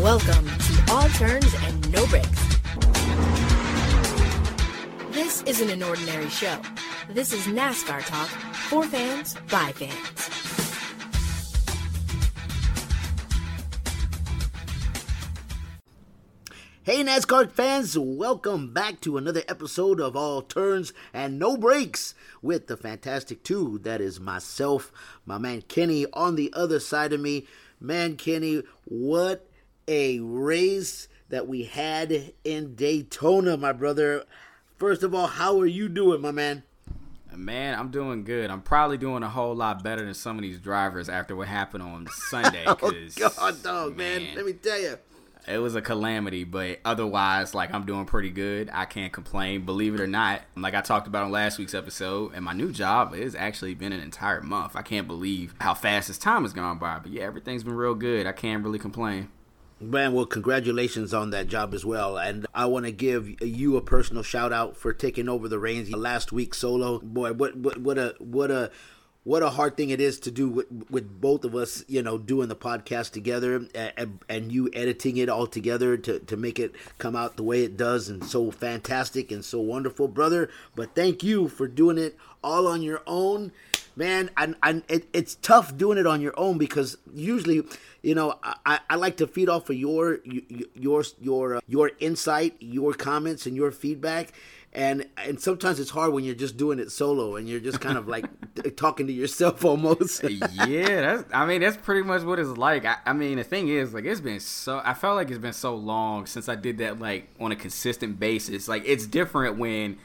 Welcome to All Turns and No Breaks. This isn't an ordinary show. This is NASCAR talk for fans by fans. Hey, NASCAR fans, welcome back to another episode of All Turns and No Breaks with the Fantastic Two. That is myself, my man Kenny on the other side of me. Man, Kenny, what a race that we had in Daytona, my brother. First of all, how are you doing, my man? Man, I'm doing good. I'm probably doing a whole lot better than some of these drivers after what happened on Sunday. oh, God, dog, man. man. Let me tell you it was a calamity, but otherwise, like I'm doing pretty good. I can't complain. Believe it or not, like I talked about on last week's episode, and my new job has actually been an entire month. I can't believe how fast this time has gone by. But yeah, everything's been real good. I can't really complain. Man, well, congratulations on that job as well. And I want to give you a personal shout out for taking over the reins last week solo. Boy, what what what a what a what a hard thing it is to do with, with both of us, you know, doing the podcast together and, and you editing it all together to, to make it come out the way it does and so fantastic and so wonderful, brother. But thank you for doing it all on your own. Man, and, and it, it's tough doing it on your own because usually, you know, I, I like to feed off of your your your uh, your insight, your comments, and your feedback and and sometimes it's hard when you're just doing it solo and you're just kind of like talking to yourself almost. yeah, that's. I mean, that's pretty much what it's like. I, I, mean, the thing is, like, it's been so. I felt like it's been so long since I did that, like, on a consistent basis. Like, it's different when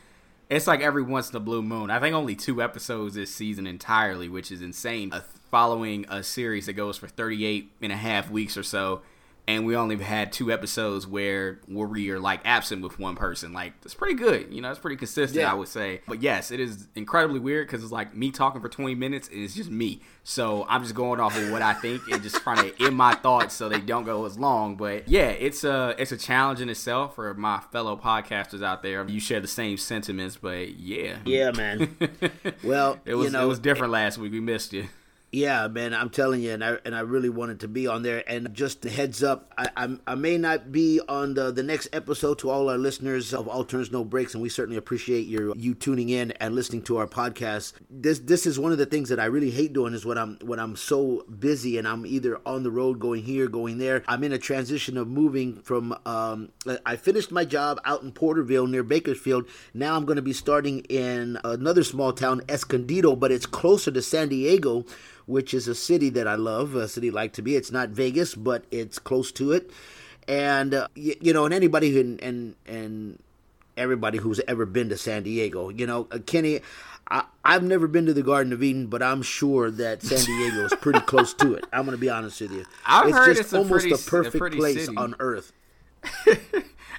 it's like every once in a blue moon. I think only two episodes this season entirely, which is insane. following a series that goes for 38 and a half weeks or so and we only had two episodes where where we are like absent with one person. Like it's pretty good, you know, it's pretty consistent, yeah. I would say. But yes, it is incredibly weird because it's like me talking for twenty minutes and it's just me. So I'm just going off of what I think and just trying to end my thoughts so they don't go as long. But yeah, it's a it's a challenge in itself for my fellow podcasters out there. You share the same sentiments, but yeah, yeah, man. well, it was you know, it was different last week. We missed you. Yeah, man, I'm telling you, and I and I really wanted to be on there. And just a heads up, I I, I may not be on the the next episode. To all our listeners of All Turns No Breaks, and we certainly appreciate your you tuning in and listening to our podcast. This this is one of the things that I really hate doing is when I'm when I'm so busy and I'm either on the road going here, going there. I'm in a transition of moving from. Um, I finished my job out in Porterville near Bakersfield. Now I'm going to be starting in another small town, Escondido, but it's closer to San Diego which is a city that I love, a city like to be. It's not Vegas, but it's close to it. And uh, you, you, know, and anybody who and, and and everybody who's ever been to San Diego, you know, uh, Kenny, I, have never been to the Garden of Eden, but I'm sure that San Diego is pretty close to it. I'm going to be honest with you. I've it's heard just it's almost a, pretty, a perfect a place city. on Earth.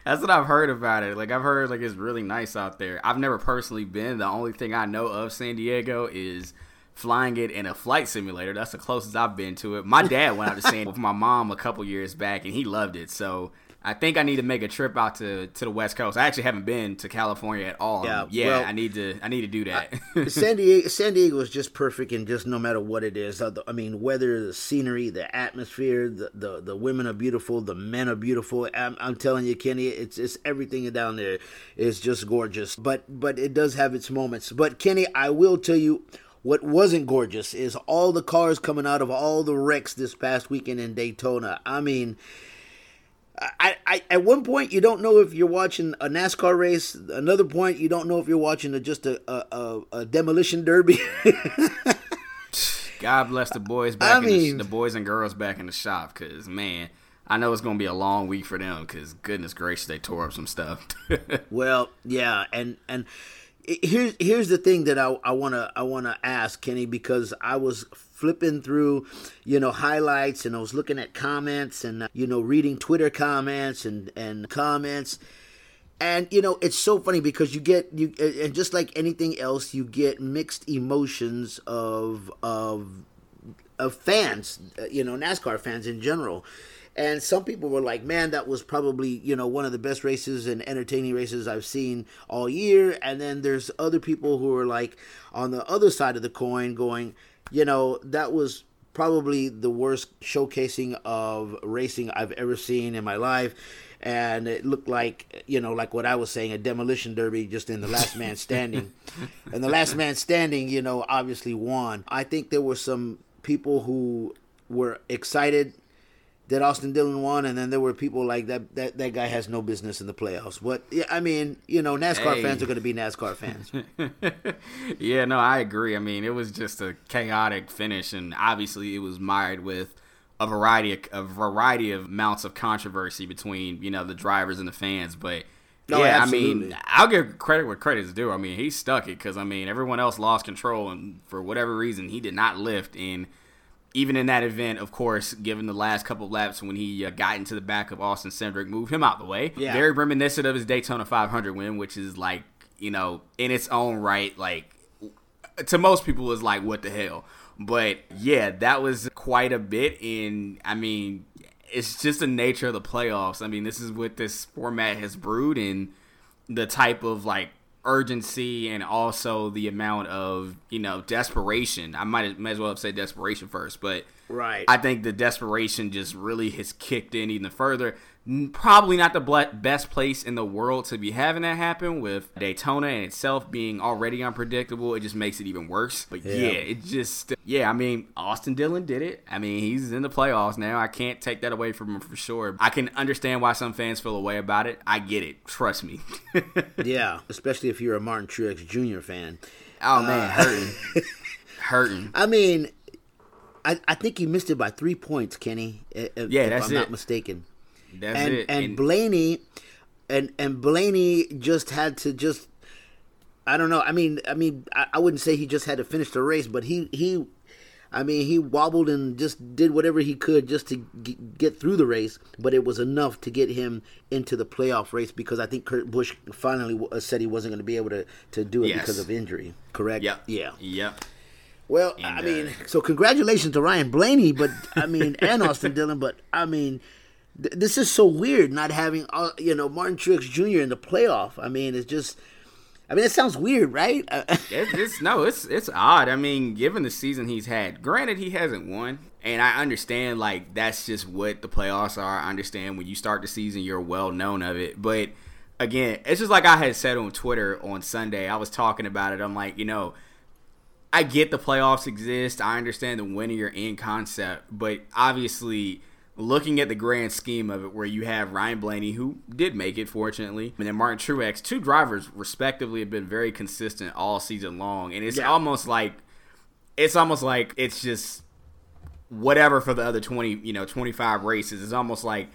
That's what I've heard about it. Like I've heard like it's really nice out there. I've never personally been. The only thing I know of San Diego is flying it in a flight simulator. That's the closest I've been to it. My dad went out to San with my mom a couple years back, and he loved it. So I think I need to make a trip out to, to the West Coast. I actually haven't been to California at all. Yeah, yeah well, I need to I need to do that. San Diego San Diego is just perfect, and just no matter what it is. I mean, weather, the scenery, the atmosphere, the the, the women are beautiful, the men are beautiful. I'm, I'm telling you, Kenny, it's it's everything down there is just gorgeous. But but it does have its moments. But Kenny, I will tell you what wasn't gorgeous is all the cars coming out of all the wrecks this past weekend in Daytona. I mean, I, I, at one point you don't know if you're watching a NASCAR race. Another point you don't know if you're watching a, just a, a, a demolition derby. God bless the boys back. I mean, the, the, boys and girls back in the shop, because man, I know it's gonna be a long week for them. Because goodness gracious, they tore up some stuff. well, yeah, and and here's here's the thing that I, I wanna I wanna ask Kenny because I was flipping through you know highlights and I was looking at comments and you know reading Twitter comments and and comments. And you know it's so funny because you get you and just like anything else you get mixed emotions of of of fans uh, you know NASCAR fans in general and some people were like, man, that was probably, you know, one of the best races and entertaining races I've seen all year. And then there's other people who are like on the other side of the coin going, you know, that was probably the worst showcasing of racing I've ever seen in my life. And it looked like, you know, like what I was saying, a demolition derby just in the last man standing. and the last man standing, you know, obviously won. I think there were some people who were excited that Austin Dillon won, and then there were people like that. That that guy has no business in the playoffs. But yeah, I mean, you know, NASCAR Hey. fans are going to be NASCAR fans. yeah, no, I agree. I mean, it was just a chaotic finish, and obviously, it was mired with a variety of a variety of amounts of controversy between you know the drivers and the fans. But No, yeah, I mean, I'll give credit where credit's due. I mean, he stuck it because I mean, everyone else lost control, and for whatever reason, he did not lift. And even in that event, of course, given the last couple of laps when he uh, got into the back of Austin Cindric, moved him out the way. Yeah. Very reminiscent of his Daytona 500 win, which is like, you know, in its own right, like, to most people is like, what the hell? But yeah, that was quite a bit. And I mean, it's just the nature of the playoffs. I mean, this is what this format has brewed and the type of like urgency and also the amount of, you know, desperation. I might, as well have said desperation first, but Right. I think the desperation just really has kicked in even further. Probably not the best place in the world to be having that happen with Daytona in itself being already unpredictable. It just makes it even worse. But yeah, Yeah. it just, yeah, I mean, Austin Dillon did it. I mean, he's in the playoffs now. I can't take that away from him for sure. I can understand why some fans feel a way about it. I get it. Trust me. yeah, especially if you're a Martin Truex Jr. fan. oh, man, uh, hurting. hurting. I mean, I, I think he missed it by three points, Kenny. If, Yeah, if that's I'm not it. mistaken. That's and it. and Blaney, and and Blaney just had to just. I don't know. I mean, I mean, I, I wouldn't say he just had to finish the race, but he he, I mean, he wobbled and just did whatever he could just to g- get through the race. But it was enough to get him into the playoff race because I think Kurt Busch finally uh, said he wasn't going to be able to to do it Yes. because of injury. Correct? Yep. Yeah. Yep. Well, And, I mean, uh, so congratulations to Ryan Blaney, but I mean, and Austin Dillon, but I mean, th- this is so weird not having, uh, you know, Martin Truex Jr. in the playoff. I mean, it's just, I mean, it sounds weird, right? It's, it's no, it's it's odd. I mean, given the season he's had, granted he hasn't won, and I understand like that's just what the playoffs are. I understand when you start the season, you're well known of it, but again, it's just like I had said on Twitter on Sunday. I was talking about it. I'm like, you know. I get the playoffs exist. I understand the winning you're in concept, but obviously looking at the grand scheme of it, where you have Ryan Blaney, who did make it, fortunately, and then Martin Truex, two drivers respectively, have been very consistent all season long, and it's Yeah. almost like it's almost like it's just whatever for the other 20 you know 25 races it's almost like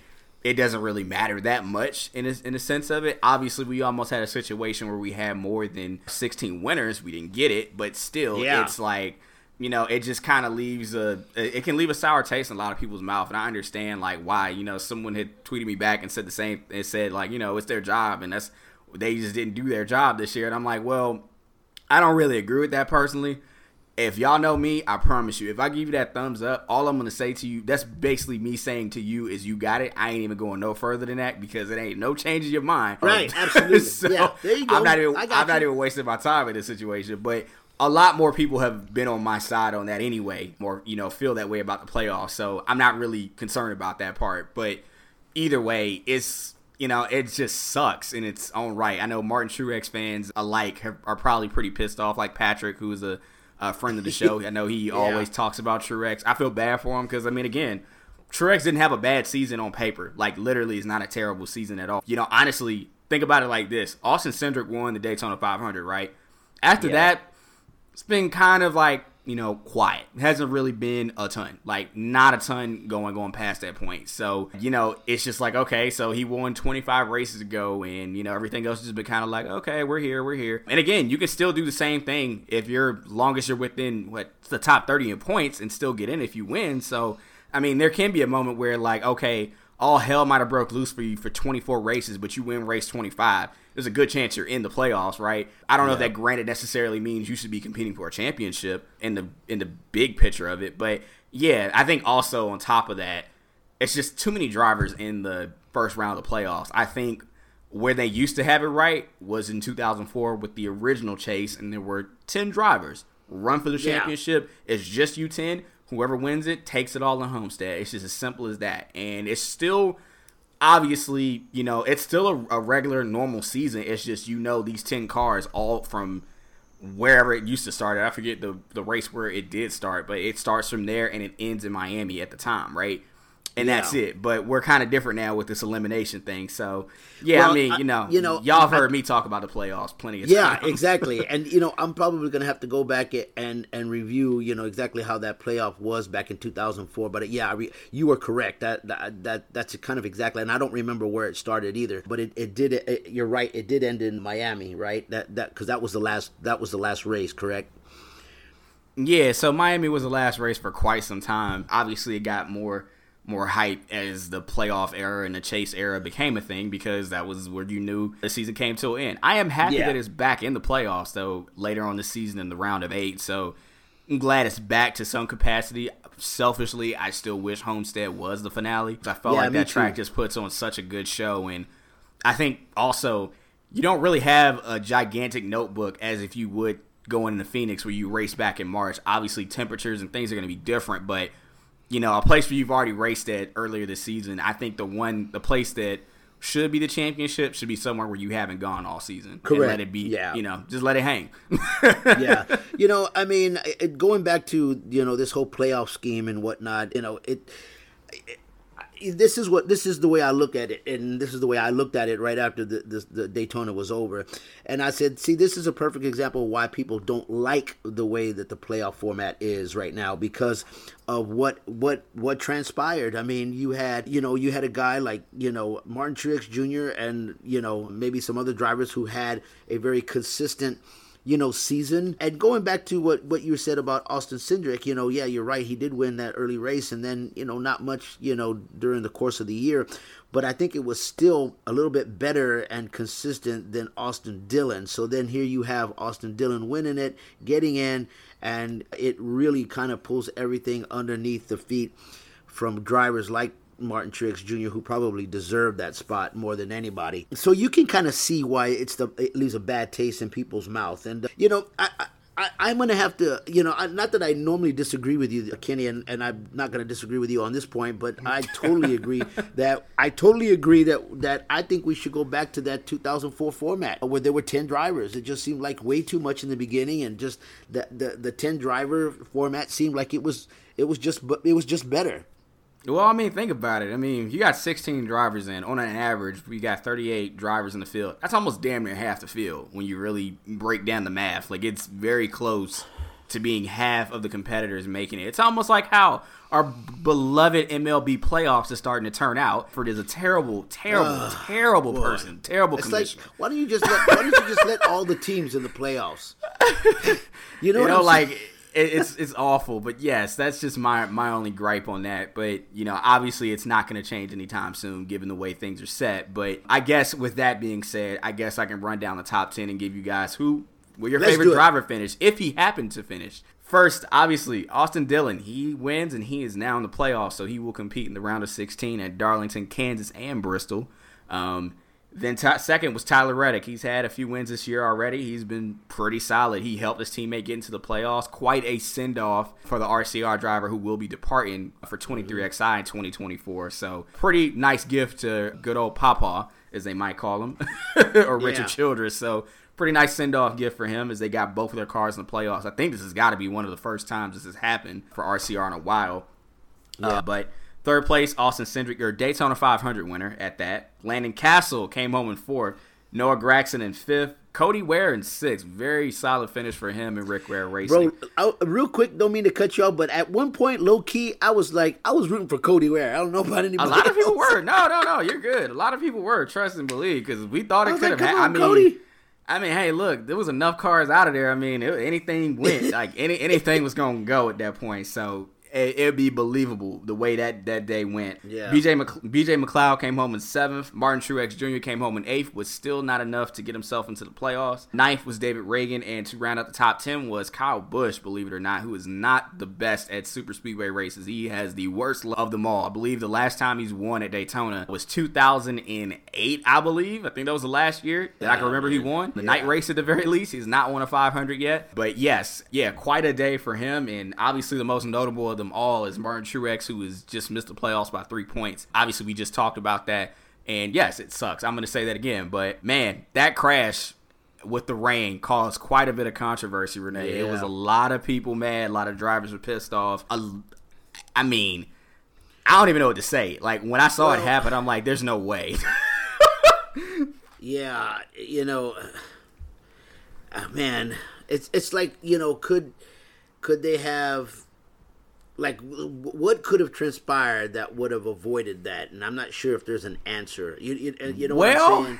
it doesn't really matter that much in a, in a sense of it obviously we almost had a situation where we had more than 16 winners we didn't get it but still Yeah. it's like you know it just kind of leaves a it can leave a sour taste in a lot of people's mouth and i understand like why you know someone had tweeted me back and said the same and said like you know it's their job and that's they just didn't do their job this year and i'm like well I don't really agree with that personally. If y'all know me, I promise you, if I give you that thumbs up, all I'm gonna say to you, that's basically me saying to you is you got it. I ain't even going no further than that because it ain't no change in your mind. Right, absolutely. so Yeah, there you go. I'm not even I I'm not even wasting my time in this situation. But a lot more people have been on my side on that anyway, or you know, feel that way about the playoffs. So I'm not really concerned about that part. But either way, it's you know, it just sucks in its own right. I know Martin Truex fans alike have, are probably pretty pissed off, like Patrick, who's a, a friend of the show. I know he always talks about Truex. I feel bad for him because I mean, again, Truex didn't have a bad season on paper. Like literally, it's not a terrible season at all. You know, honestly, think about it like this: Austin Cindric won the Daytona 500, right? After Yeah. that, it's been kind of like you know quiet. It hasn't really been a ton, like not a ton going going past that point. So you know it's just like okay, so he won 25 races ago, and you know everything else has just been kind of like okay, we're here, we're here. And again, you can still do the same thing if you're longest you're within what the top 30 in points and still get in if you win. So I mean, there can be a moment where like okay. All hell might have broke loose for you for 24 races, but you win race 25. There's a good chance you're in the playoffs, right? I don't know if that granted necessarily means you should be competing for a championship in the in the big picture of it, but yeah, I think also on top of that, it's just too many drivers in the first round of the playoffs. I think where they used to have it right was in 2004 with the original chase, and there were 10 drivers. run for the Yeah. championship. It's just you ten. Whoever wins it takes it all in Homestead. It's just as simple as that. And it's still obviously, you know, it's still a, a regular normal season. It's just you know these ten cars all from wherever it used to start. I forget the the race where it did start, but it starts from there and it ends in Miami at the time, right? And that's Yeah. it. But we're kind of different now with this elimination thing. So yeah, Well, I mean, I- you know, you know, y'all have I- heard me talk about the playoffs plenty of Yeah, times. exactly. And you know, I'm probably going to have to go back and and review, you know, exactly how that playoff was back in 2004. But yeah, I re- you were correct. That, that that that's kind of exactly. And I don't remember where it started either. But it, it did. It, you're right. It did end in Miami, right? That that because that was the last that was the last race, correct? Yeah, so Miami was the last race for quite some time. Obviously, it got more more hype as the playoff era and the chase era became a thing because that was where you knew the season came to an end. I am happy Yeah. that it's back in the playoffs though later on the season in the round of eight. So I'm glad it's back to some capacity. Selfishly, I still wish Homestead was the finale. I felt Yeah, like that track too. just puts on such a good show and I think also you don't really have a gigantic notebook as if you would going into Phoenix where you race back in March. Obviously, temperatures and things are going to be different, but you know, a place where you've already raced at earlier this season. I think the one, the place that should be the championship should be somewhere where you haven't gone all season. And Correct. let it be, Yeah. you know, just let it hang. yeah you know i mean it, going back to you know this whole playoff scheme and whatnot you know it, it this is what this is the way I look at it, and this is the way I looked at it right after the, the the Daytona was over, and I said, see, this is a perfect example of why people don't like the way that the playoff format is right now because of what what what transpired. I mean, you had you know you had a guy like you know Martin Truex Jr. and you know maybe some other drivers who had a very consistent you know, season. And going back to what what you said about Austin Cindric, you know, yeah, you're right. He did win that early race, and then you know, not much, you know, during the course of the year. But I think it was still a little bit better and consistent than Austin Dillon. So then here you have Austin Dillon winning it, getting in, and it really kind of pulls everything underneath the feet from drivers like Martin Truex Jr., who probably deserved that spot more than anybody. So you can kind of see why it's the it leaves a bad taste in people's mouth. And uh, you know, I. I I, I'm going to have to, you know, I- not that I normally disagree with you, Kenny, and, and I'm not going to disagree with you on this point, but I totally agree that I totally agree that that I think we should go back to that 2004 format where there were 10 drivers. It just seemed like way too much in the beginning, and just the the, the 10 driver format seemed like it was it was just it was just better. Well, I mean, think about it. I mean, you got 16 drivers in. On an average, we got 38 drivers in the field. That's almost damn near half the field when you really break down the math. Like, it's very close to being half of the competitors making it. It's almost like how our beloved MLB playoffs is starting to turn out. For is a terrible, terrible, terrible person, terrible It's like, why don't you just let, why don't you just let all the teams in the playoffs? You know, you know, like saying? It, it's it's awful. But yes, that's just my my only gripe on that. But you know, obviously, it's not going to change anytime soon, given the way things are set. But I guess with that being said, I guess I can run down the top ten and give you guys who will your Let's favorite driver finish if he happened to finish. First, obviously, Austin Dillon. He wins and he is now in the playoffs, so he will compete in the round of 16 at Darlington, Kansas, and Bristol. Um, then t- second was Tyler Reddick. He's had a few wins this year already. He's been pretty solid. He helped his teammate get into the playoffs. Quite a send off for the RCR driver who will be departing for 23XI in 2024. So pretty nice gift to good old Papa, as they might call him, or Richard Yeah. Childress. So pretty nice send off gift for him as they got both of their cars in the playoffs. I think this has got to be one of the first times this has happened for RCR in a while. Uh, but third place, Austin Cindric, your Daytona 500 winner at that. Landon Cassill came home in fourth. Noah Gragson in fifth. Cody Ware in sixth. Very solid finish for him and Rick Ware Racing. Bro, I, real quick, don't mean to cut you off, but at one point, low key, I was like, I was rooting for Cody Ware. I don't know about anybody. a lot of people were. No, no, no. You're good. A lot of people were. Trust and believe because we thought it could like, have. come ha- I mean, Cody. I mean, hey, look, there was enough cars out of there. I mean, it, anything went. like any anything was gonna go at that point. So it, it'd be believable the way that that day went. Yeah. BJ Mc, BJ McLeod came home in seventh. Martin Truex Jr. came home in eighth. Was still not enough to get himself into the playoffs. Ninth was David Ragan, and to round out the top ten was Kyle Busch. Believe it or not, who is not the best at super speedway races. He has the worst of them all. I believe the last time he's won at Daytona was 2008. I believe. I think that was the last year that I can remember he won the night race at the very least. He's not won a 500 yet, but yes, yeah, quite a day for him. And obviously, the most notable of them all is Martin Truex, who has just missed the playoffs by three points. Obviously, we just talked about that. And yes, it sucks. I'm going to say that again. But man, that crash with the rain caused quite a bit of controversy, Renee. It was a lot of people mad. A lot of drivers were pissed off. I mean, I don't even know what to say. Like, when I saw it happen, I'm like, there's no way. Yeah, you know, uh, man, it's it's like you know, could could they have like what could have transpired that would have avoided that? And I'm not sure if there's an answer. You you, uh, you know what Well, I'm saying?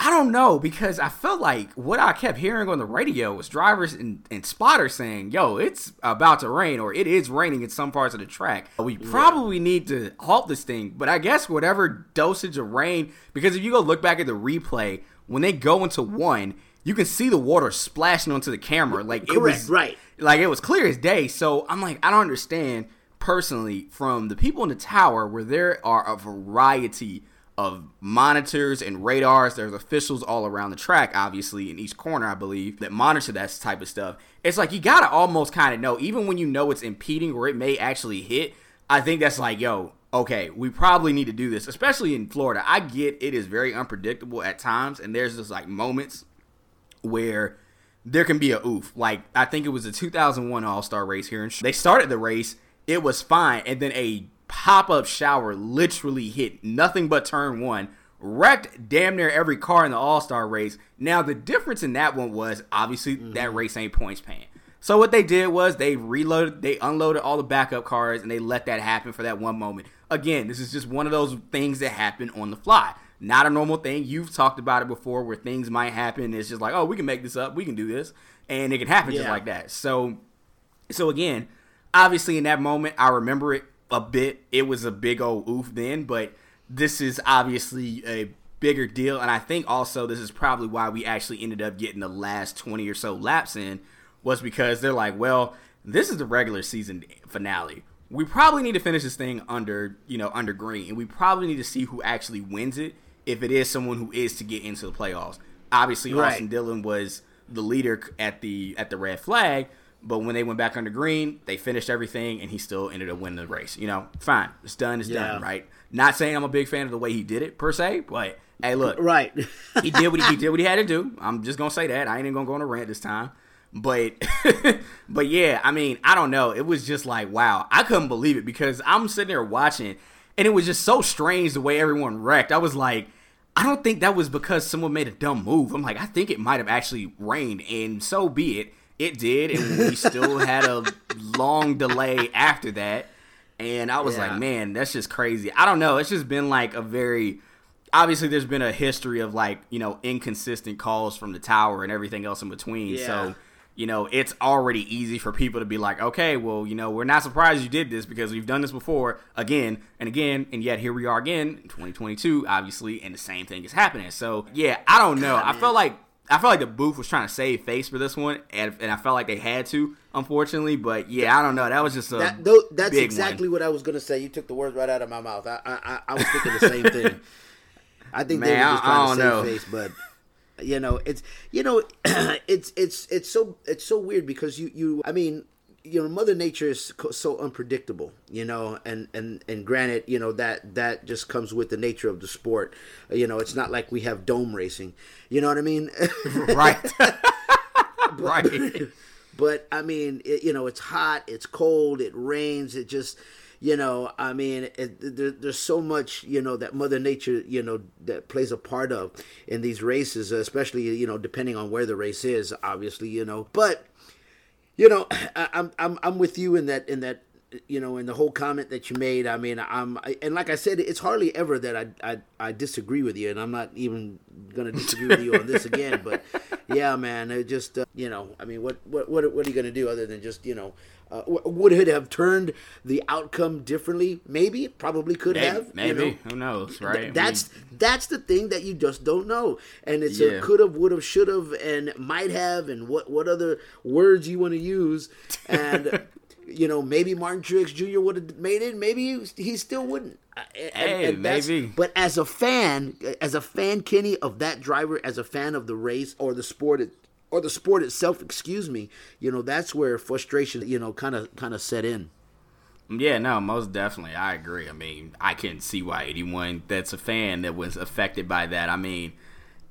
I don't know because I felt like what I kept hearing on the radio was drivers and, and spotters saying, "Yo, it's about to rain, or it is raining in some parts of the track. We probably need to halt this thing." But I guess whatever dosage of rain, because if you go look back at the replay, when they go into one, you can see the water splashing onto the camera, like it Correct, was right. Like it was clear as day. So I'm like, I don't understand personally from the people in the tower where there are a variety of monitors and radars. There's officials all around the track, obviously in each corner, I believe, that monitor that type of stuff. It's like you gotta almost kind of know, even when you know it's impeding or it may actually hit. I think that's like, yo, okay, we probably need to do this, especially in Florida. I get it is very unpredictable at times, and there's just like moments where there can be a oof. Like I think it was a 2001 All Star race here, and they started the race. It was fine, and then a pop up shower literally hit nothing but turn one, wrecked damn near every car in the All Star race. Now the difference in that one was obviously that mm-hmm. race ain't points paying. So what they did was they reloaded, they unloaded all the backup cars, and they let that happen for that one moment. Again, this is just one of those things that happen on the fly. Not a normal thing. You've talked about it before, where things might happen. It's just like, oh, we can make this up, we can do this, and it can happen just like that. So, so again, obviously in that moment, I remember it a bit. It was a big old oof then, but this is obviously a bigger deal, and I think also this is probably why we actually ended up getting the last twenty or so laps in, was because they're like, well, this is the regular season finale. We probably need to finish this thing under, you know, under green, and we probably need to see who actually wins it if it is someone who is to get into the playoffs. Obviously, Right. Austin Dillon was the leader at the at the red flag, but when they went back under green, they finished everything, and he still ended up winning the race. You know, fine, it's done, it's Yeah. done, right? Not saying I'm a big fan of the way he did it per se, but hey, look, Right. he did what he, he did what he had to do. I'm just gonna say that. I ain't even gonna go on a rant this time. But but yeah, I mean, I don't know. It was just like wow. I couldn't believe it because I'm sitting there watching and it was just so strange the way everyone wrecked. I was like, I don't think that was because someone made a dumb move. I'm like, I think it might have actually rained, and so be it. It did, and we still had a long delay after that. And I was Yeah. like, man, that's just crazy. I don't know. It's just been like a very obviously there's been a history of like, you know, inconsistent calls from the tower and everything else in between. Yeah. So, you know, it's already easy for people to be like, okay, well, you know, we're not surprised you did this because we've done this before again and again, and yet here we are again in 2022, obviously, and the same thing is happening. So, yeah, I don't know. I felt like I felt like the booth was trying to save face for this one, and, and I felt like they had to, unfortunately. But yeah, I don't know. That was just a That, though, that's exactly one. what I was gonna say. You took the words right out of my mouth. I I, I, was thinking the same thing. I think they Man, were just trying to save know. face, but you know, it's you know, it's it's it's so it's so weird because you you I mean. You know, Mother Nature is so unpredictable. You know, and and and granted, you know that that just comes with the nature of the sport. You know, it's not like we have dome racing. You know what I mean? right, right. but I mean, it, you know, it's hot, it's cold, it rains, it just, you know, I mean, it, there, there's so much, you know, that Mother Nature, you know, that plays a part of in these races, especially, you know, depending on where the race is, obviously, you know, but, you know, I, I'm I'm I'm with you in that in that you know in the whole comment that you made. I mean, I'm I, and like I said, it's hardly ever that I I, I disagree with you, and I'm not even gonna disagree with you on this again. But yeah, man, it just uh, you know, I mean, what what what what are you gonna do other than just you know. Uh, would it have turned the outcome differently? Maybe, probably could maybe, have. Maybe, you know? who knows, right? That's I mean, that's the thing that you just don't know, and it's yeah. a could have, would have, should have, and might have, and what what other words you want to use, and. you know, maybe Martin Truex Jr. would have made it. Maybe he still wouldn't. And, hey, and maybe. But as a fan, as a fan, Kenny, of that driver, as a fan of the race or the sport, or the sport itself, excuse me, you know, that's where frustration, you know, kind of kind of set in. Yeah, no, most definitely. I agree. I mean, I can see why anyone that's a fan that was affected by that. I mean,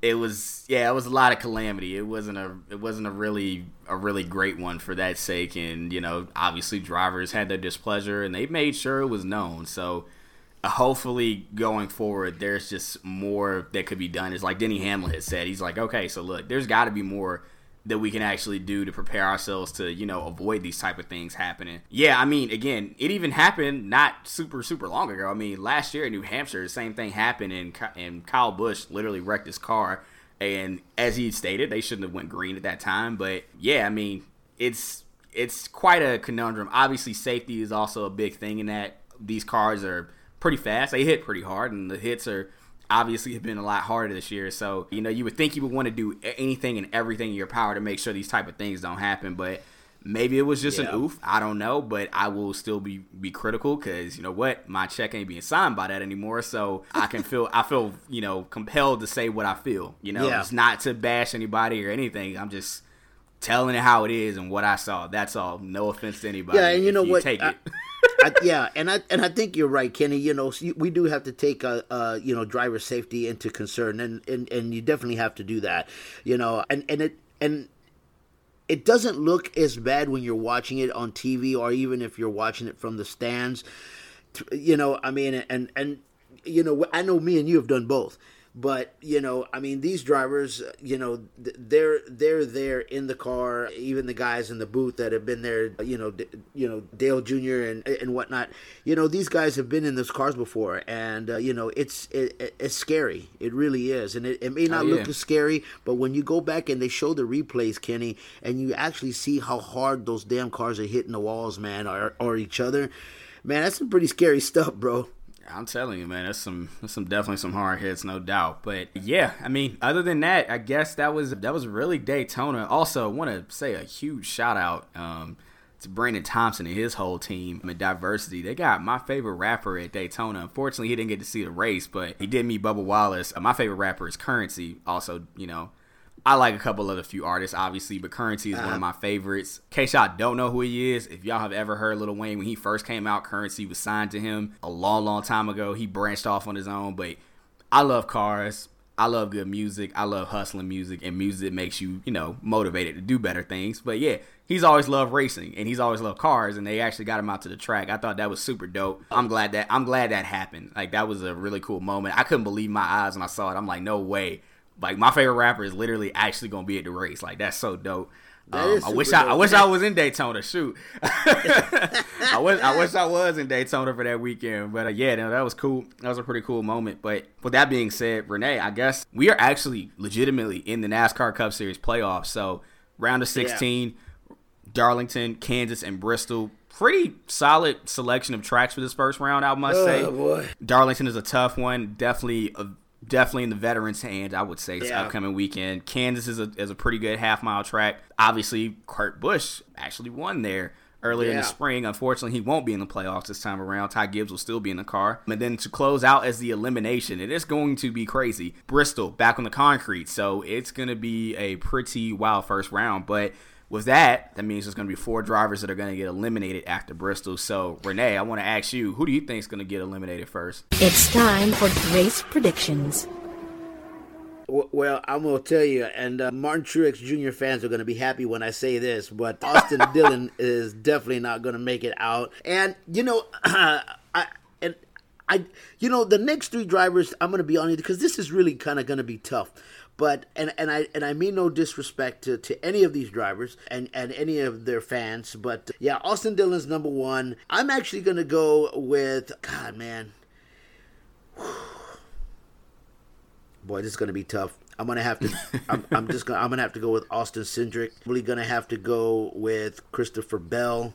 it was yeah, it was a lot of calamity. It wasn't a it wasn't a really a really great one for that sake and, you know, obviously drivers had their displeasure and they made sure it was known. So, uh, hopefully going forward there's just more that could be done. It's like Denny Hamlin has said. He's like, "Okay, so look, there's got to be more that we can actually do to prepare ourselves to you know avoid these type of things happening. Yeah i mean again it even happened not super super long ago. I mean last year in new hampshire the same thing happened and, and kyle busch literally wrecked his car. And as he stated they shouldn't have went green at that time. But yeah i mean it's it's quite a conundrum. Obviously safety is also a big thing in that these cars are pretty fast. They hit pretty hard and the hits are obviously have been a lot harder this year. So, you know, you would think you would want to do anything and everything in your power to make sure these type of things don't happen. But maybe it was just yeah. an oof. I don't know. But I will still be be critical because you know what, my check ain't being signed by that anymore. So I can feel I feel you know compelled to say what I feel. You know, yeah. it's not to bash anybody or anything. I'm just telling it how it is and what I saw. That's all. No offense to anybody. Yeah, and you know you what? Take I, it. I, yeah, and I and I think you're right, Kenny. You know, we do have to take a, a, you know driver safety into concern, and, and and you definitely have to do that. You know, and and it and it doesn't look as bad when you're watching it on TV, or even if you're watching it from the stands. You know, I mean, and and you know, I know me and you have done both. But you know, I mean, these drivers, you know, they're they're there in the car. Even the guys in the booth that have been there, you know, you know Dale Jr. and and whatnot. You know, these guys have been in those cars before, and uh, you know, it's it, it's scary. It really is, and it, it may not oh, yeah. look as scary, but when you go back and they show the replays, Kenny, and you actually see how hard those damn cars are hitting the walls, man, or or each other, man, that's some pretty scary stuff, bro. I'm telling you, man, that's some that's some definitely some hard hits, no doubt. But yeah, I mean, other than that, I guess that was that was really Daytona. Also, want to say a huge shout out um, to Brandon Thompson and his whole team at Diversity. They got my favorite rapper at Daytona. Unfortunately, he didn't get to see the race, but he did meet Bubba Wallace. Uh, my favorite rapper is Currency. Also, you know, I like a couple of a few artists, obviously, but Currency is uh-huh. one of uh-huh. my favorites. In case y'all don't know who he is, if y'all have ever heard Lil Wayne when he first came out, Currency was signed to him a long, long time ago. He branched off on his own, but I love cars. I love good music. I love hustling music, and music makes you, you know, motivated to do better things. But yeah, he's always loved racing, and he's always loved cars, and they actually got him out to the track. I thought that was super dope. I'm glad that I'm glad that happened. Like that was a really cool moment. I couldn't believe my eyes when I saw it. I'm like, no way like my favorite rapper is literally actually gonna be at the race. Like that's so dope. Um, I wish I, I wish I was in Daytona. Shoot, I wish I wish I was in Daytona for that weekend. But uh, yeah, no, that was cool. That was a pretty cool moment. But with that being said, Renee, I guess we are actually legitimately in the NASCAR Cup Series playoffs. So round of sixteen, yeah. Darlington, Kansas, and Bristol. Pretty solid selection of tracks for this first round, I must oh, say. Boy. Darlington is a tough one. Definitely a definitely in the veterans' hands. I would say this yeah. upcoming weekend. Kansas is a is a pretty good half mile track. Obviously, Kurt Busch actually won there earlier yeah. in the spring. Unfortunately, he won't be in the playoffs this time around. Ty Gibbs will still be in the car. And then to close out as the elimination, it is going to be crazy. Bristol back on the concrete, so it's going to be a pretty wild first round, but with that, that means there's going to be four drivers that are going to get eliminated after Bristol. So, Renee, I want to ask you, who do you think is going to get eliminated first? It's time for race predictions. Well, I'm going to tell you, and uh, Martin Truex Jr. fans are going to be happy when I say this, but Austin Dillon is definitely not going to make it out. And, you know, uh, I. And I, you know, the next three drivers, I'm going to be honest because this is really kind of going to be tough. But and and I and I mean no disrespect to, to any of these drivers and and any of their fans, but yeah, Austin Dillon's number one. I'm actually gonna go with God, man. Boy, this is gonna be tough. I'm gonna have to. I'm, I'm, just gonna. I'm gonna have to go with Austin Cindric. Really gonna have to go with Christopher Bell,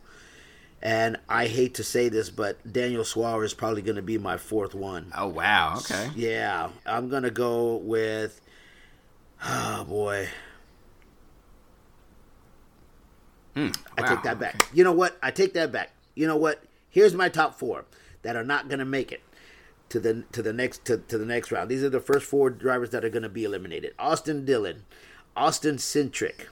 And I hate to say this, but Daniel Suarez is probably going to be my fourth one. Oh wow, okay. Yeah, I'm going to go with. Oh boy. Mm, I take that back. okay. You know what? I take that back. You know what? Here's my top four that are not going to make it to the to the next to, to the next round. These are the first four drivers that are going to be eliminated. Austin Dillon, Austin Cindric.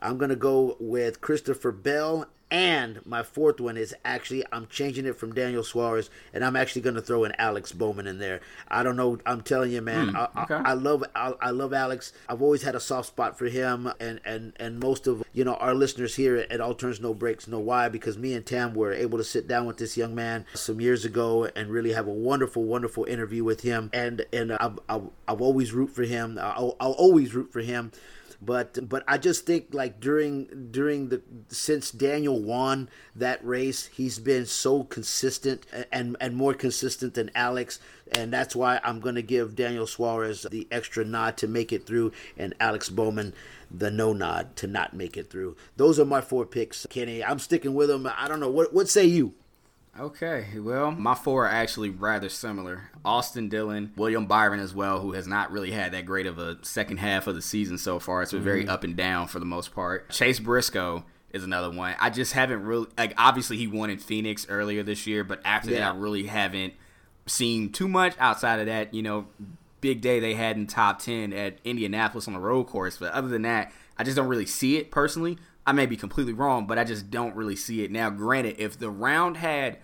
I'm going to go with Christopher Bell. And my fourth one is actually I'm changing it from Daniel Suarez, and I'm actually going to throw in Alex Bowman in there. I don't know. I'm telling you, man. Hmm, I, I- okay. I love I, I love Alex. I've always had a soft spot for him, and and and most of you know our listeners here at All Turns No Breaks know why because me and Tam were able to sit down with this young man some years ago and really have a wonderful, wonderful interview with him. And and I've I've, I've always root for him. I'll, I'll always root for him. But but I just think like during during the since Daniel won that race, he's been so consistent and and more consistent than Alex, and that's why I'm going to give Daniel Suarez the extra nod to make it through, and Alex Bowman the no nod to not make it through. Those are my four picks, Kenny. I'm sticking with them. I don't know what what say you. Okay, well, my four are actually rather similar. Austin Dillon, William Byron as well, who has not really had that great of a second half of the season so far. It's been very mm-hmm. up and down for the most part. Chase Briscoe is another one. I just haven't really like obviously he won in Phoenix earlier this year, but after Yeah. that I really haven't seen too much outside of that, you know, big day they had in top 10 at Indianapolis on the road course. But other than that, I just don't really see it personally. I may be completely wrong, but I just don't really see it. Now, granted, if the round had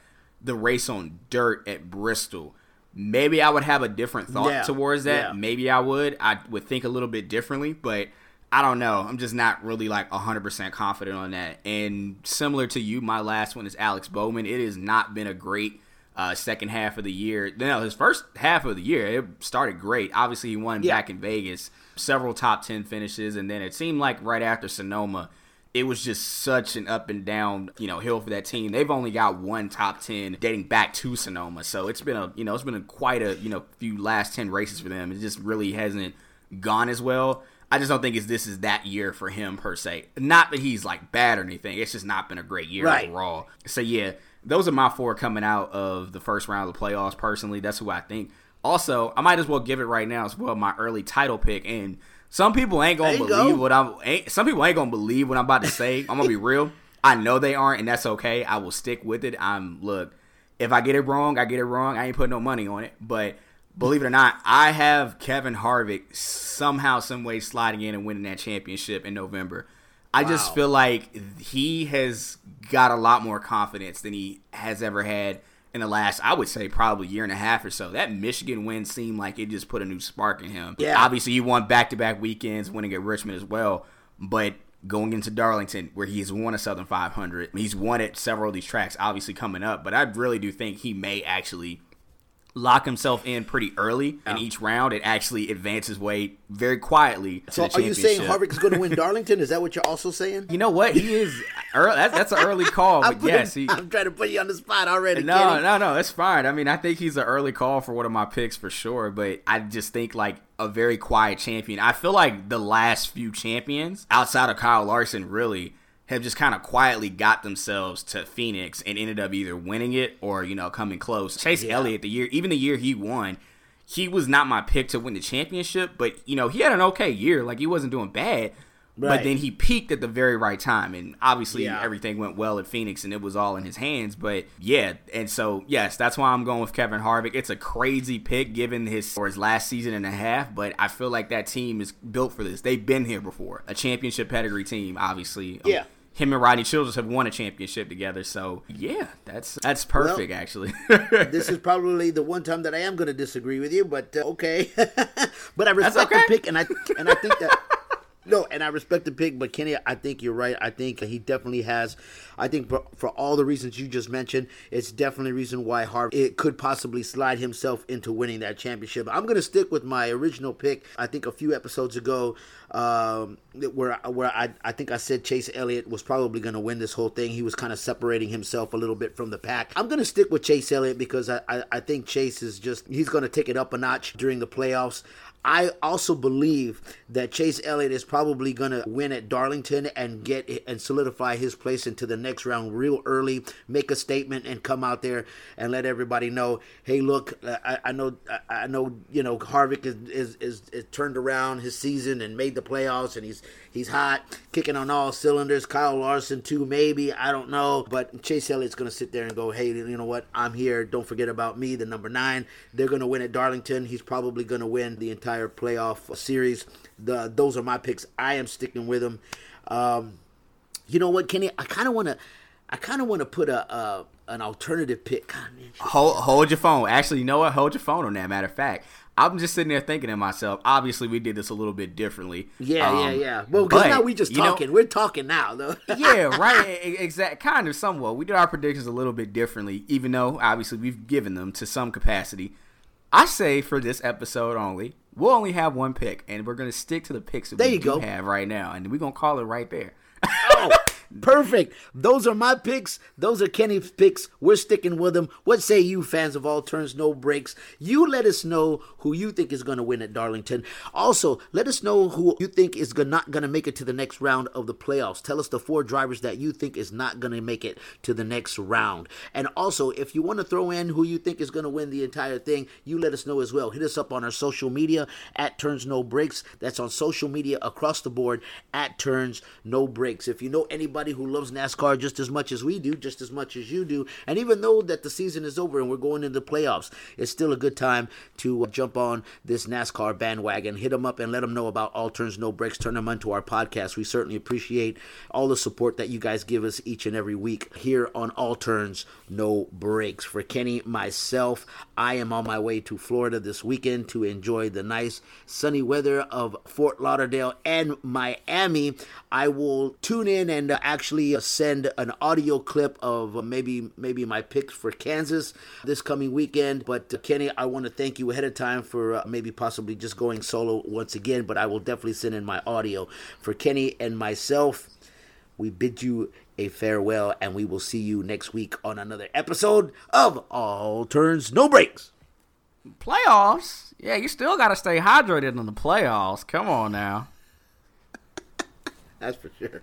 the race on dirt at Bristol, maybe I would have a different thought Yeah, towards that. yeah. Maybe I would. I would think a little bit differently, but I don't know. I'm just not really like 100% confident on that. And similar to you, my last one is Alex Bowman. It has not been a great uh, second half of the year. No, his first half of the year, it started great. Obviously, he won Yeah. back in Vegas, several top 10 finishes, and then it seemed like right after Sonoma, it was just such an up and down, you know, hill for that team. They've only got one top 10 dating back to Sonoma. So it's been a, you know, it's been a quite a, you know, few last 10 races for them. It just really hasn't gone as well. I just don't think it's this is that year for him per se. Not that he's like bad or anything. It's just not been a great year Right. overall. So yeah, those are my four coming out of the first round of the playoffs. Personally, that's who I think. Also, I might as well give it right now as well. My early title pick, and some people ain't gonna believe go. what I'm. Ain't, some people ain't gonna believe what I'm about to say. I'm gonna be real. I know they aren't, and that's okay. I will stick with it. I'm look. If I get it wrong, I get it wrong. I ain't putting no money on it, but believe it or not, I have Kevin Harvick somehow, some way sliding in and winning that championship in November. I just feel like he has got a lot more confidence than he has ever had in the last, I would say, probably year and a half or so. That Michigan win seemed like it just put a new spark in him. Yeah. Obviously, he won back to back weekends, winning at Richmond as well. But going into Darlington, where he's won a Southern 500, he's won at several of these tracks, obviously coming up. But I really do think he may actually lock himself in pretty early in each round and actually advance his way very quietly to So the are you saying championship. Harvick is going to win Darlington? Is that what you're also saying? You know what? He is. Early, that's, that's an early call, I'm but putting- yes, he. I'm trying to put you on the spot already. No, Kenny. no, no, it's fine. I mean, I think he's an early call for one of my picks for sure, but I just think like a very quiet champion. I feel like the last few champions outside of Kyle Larson really have just kind of quietly got themselves to Phoenix and ended up either winning it or, you know, coming close. Chase Yeah. Elliott, the year, even the year he won, he was not my pick to win the championship, but, you know, he had an okay year. Like, he wasn't doing bad. But then he peaked at the very right time, and obviously Yeah. everything went well at Phoenix, and it was all in his hands. But yeah, and so yes, that's why I'm going with Kevin Harvick. It's a crazy pick given his or his last season and a half, but I feel like that team is built for this. They've been here before, a championship pedigree team, obviously. Um, Yeah. Him and Rodney Childers have won a championship together, so yeah, that's that's perfect actually. this is probably the one time that I am going to disagree with you, but uh, okay. but I respect okay. the pick, and I and I think that no, and I respect the pick. But Kenny, I think you're right. I think he definitely has. I think for, for all the reasons you just mentioned, it's definitely a reason why Harvick could possibly slide himself into winning that championship. I'm going to stick with my original pick. I think a few episodes ago, um, where where I I think I said Chase Elliott was probably going to win this whole thing. He was kind of separating himself a little bit from the pack. I'm going to stick with Chase Elliott because I, I, I think Chase is just he's going to take it up a notch during the playoffs. I also believe that Chase Elliott is probably going to win at Darlington and get and solidify his place into the next round real early, make a statement, and come out there and let everybody know, hey, look, I, I know, I know, you know, Harvick is, is, is, is turned around his season and made the playoffs, and he's he's hot, kicking on all cylinders. Kyle Larson too, maybe I don't know, but Chase Elliott's going to sit there and go, hey, you know what? I'm here. Don't forget about me, the number nine. They're going to win at Darlington. He's probably going to win the entire playoff series. The those are my picks. I am sticking with them. Um, you know what, Kenny? I kind of want to. I kind of want to put a, a, an alternative pick. God, man, hold hold your phone. Actually, you know what? Hold your phone on that. Matter of fact, I'm just sitting there thinking to myself. Obviously, we did this a little bit differently. Yeah, um, yeah, yeah. Well, because now we just talking. Know, We're talking now, though. yeah, right. Exact. Kind of, somewhat. We did our predictions a little bit differently, even though obviously we've given them to some capacity. I say for this episode only, we'll only have one pick, and we're gonna stick to the picks that there we you go. have right now, and we're gonna call it right there. Perfect. Those are my picks. Those are Kenny's picks. We're sticking with them. What say you, fans of all turns, no breaks? You let us know who you think is going to win at Darlington. Also, let us know who you think is not going to make it to the next round of the playoffs. Tell us the four drivers that you think is not going to make it to the next round. And also, if you want to throw in who you think is going to win the entire thing, you let us know as well. Hit us up on our social media at Turns No Breaks. That's on social media across the board at Turns No Breaks. If you know anybody everybody who loves NASCAR just as much as we do, just as much as you do. And even though that the season is over and we're going into the playoffs, it's still a good time to uh, jump on this NASCAR bandwagon. Hit them up and let them know about All Turns No Breaks. Turn them onto our podcast. We certainly appreciate all the support that you guys give us each and every week here on All Turns No Breaks. For Kenny, myself, I am on my way to Florida this weekend to enjoy the nice sunny weather of Fort Lauderdale and Miami. I will tune in and uh, actually uh, send an audio clip of uh, maybe maybe my picks for Kansas this coming weekend. But uh, Kenny, I want to thank you ahead of time for maybe possibly just going solo once again. But I will definitely send in my audio for Kenny and myself. We bid you a farewell, and we will see you next week on another episode of All Turns No Breaks. Playoffs? Yeah, you still got to stay hydrated in the playoffs. Come on now. That's for sure.